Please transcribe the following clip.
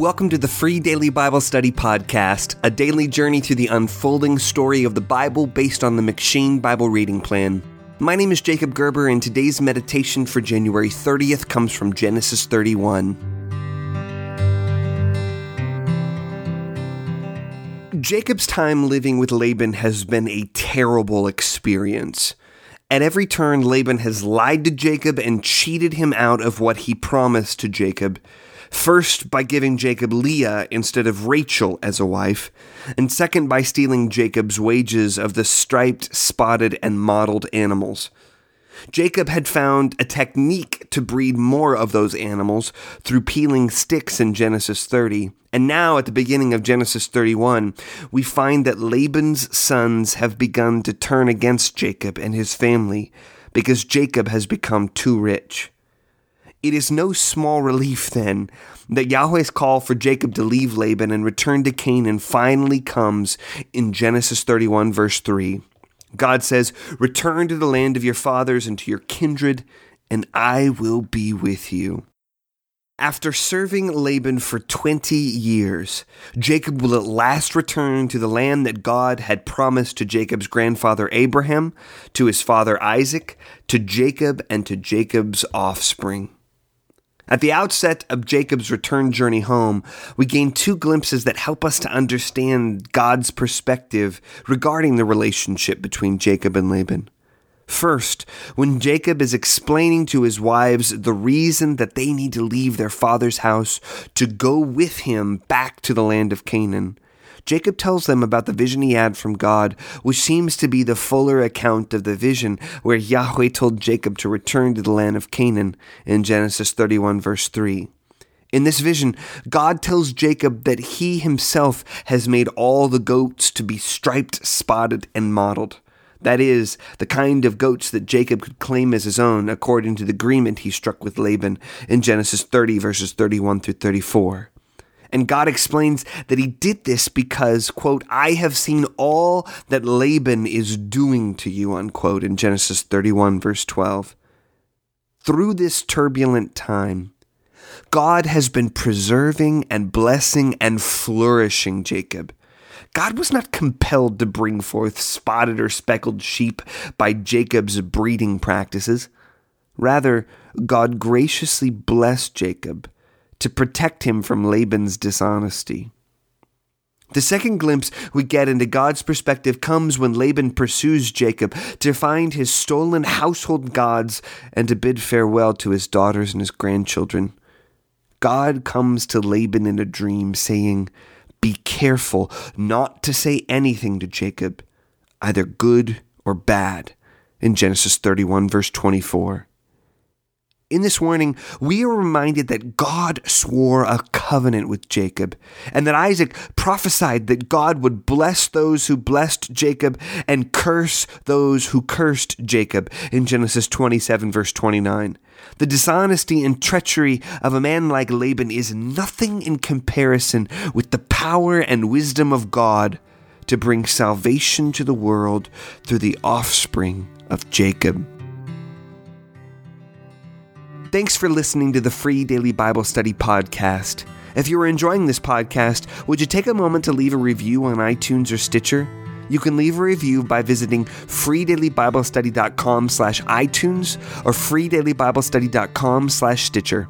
Welcome to the Free Daily Bible Study Podcast, a daily journey through the unfolding story of the Bible based on the M'Cheyne Bible Reading Plan. My name is Jacob Gerber, and today's meditation for January 30th comes from Genesis 31. Jacob's time living with Laban has been a terrible experience. At every turn, Laban has lied to Jacob and cheated him out of what he promised to Jacob. First, by giving Jacob Leah instead of Rachel as a wife, and second, by stealing Jacob's wages of the striped, spotted, and mottled animals. Jacob had found a technique to breed more of those animals through peeling sticks in Genesis 30. And now, at the beginning of Genesis 31, we find that Laban's sons have begun to turn against Jacob and his family because Jacob has become too rich. It is no small relief, then, that Yahweh's call for Jacob to leave Laban and return to Canaan finally comes in Genesis 31, verse 3. God says, Return to the land of your fathers and to your kindred, and I will be with you. After serving Laban for 20 years, Jacob will at last return to the land that God had promised to Jacob's grandfather Abraham, to his father Isaac, to Jacob, and to Jacob's offspring. At the outset of Jacob's return journey home, we gain two glimpses that help us to understand God's perspective regarding the relationship between Jacob and Laban. First, when Jacob is explaining to his wives the reason that they need to leave their father's house to go with him back to the land of Canaan, Jacob tells them about the vision he had from God, which seems to be the fuller account of the vision where Yahweh told Jacob to return to the land of Canaan in Genesis 31, verse 3. In this vision, God tells Jacob that he himself has made all the goats to be striped, spotted, and mottled. That is, the kind of goats that Jacob could claim as his own according to the agreement he struck with Laban in Genesis 30, verses 31 through 34. And God explains that he did this because, quote, I have seen all that Laban is doing to you, unquote, in Genesis 31, verse 12. Through this turbulent time, God has been preserving and blessing and flourishing Jacob. God was not compelled to bring forth spotted or speckled sheep by Jacob's breeding practices. Rather, God graciously blessed Jacob to protect him from Laban's dishonesty. The second glimpse we get into God's perspective comes when Laban pursues Jacob to find his stolen household gods and to bid farewell to his daughters and his grandchildren. God comes to Laban in a dream, saying, Be careful not to say anything to Jacob, either good or bad, in Genesis 31, verse 24. In this warning, we are reminded that God swore a covenant with Jacob, and that Isaac prophesied that God would bless those who blessed Jacob and curse those who cursed Jacob in Genesis 27, verse 29. The dishonesty and treachery of a man like Laban is nothing in comparison with the power and wisdom of God to bring salvation to the world through the offspring of Jacob. Thanks for listening to the free daily Bible study podcast. If you are enjoying this podcast, would you take a moment to leave a review on iTunes or Stitcher? You can leave a review by visiting freedailybiblestudy.com slash iTunes or freedailybiblestudy.com slash Stitcher.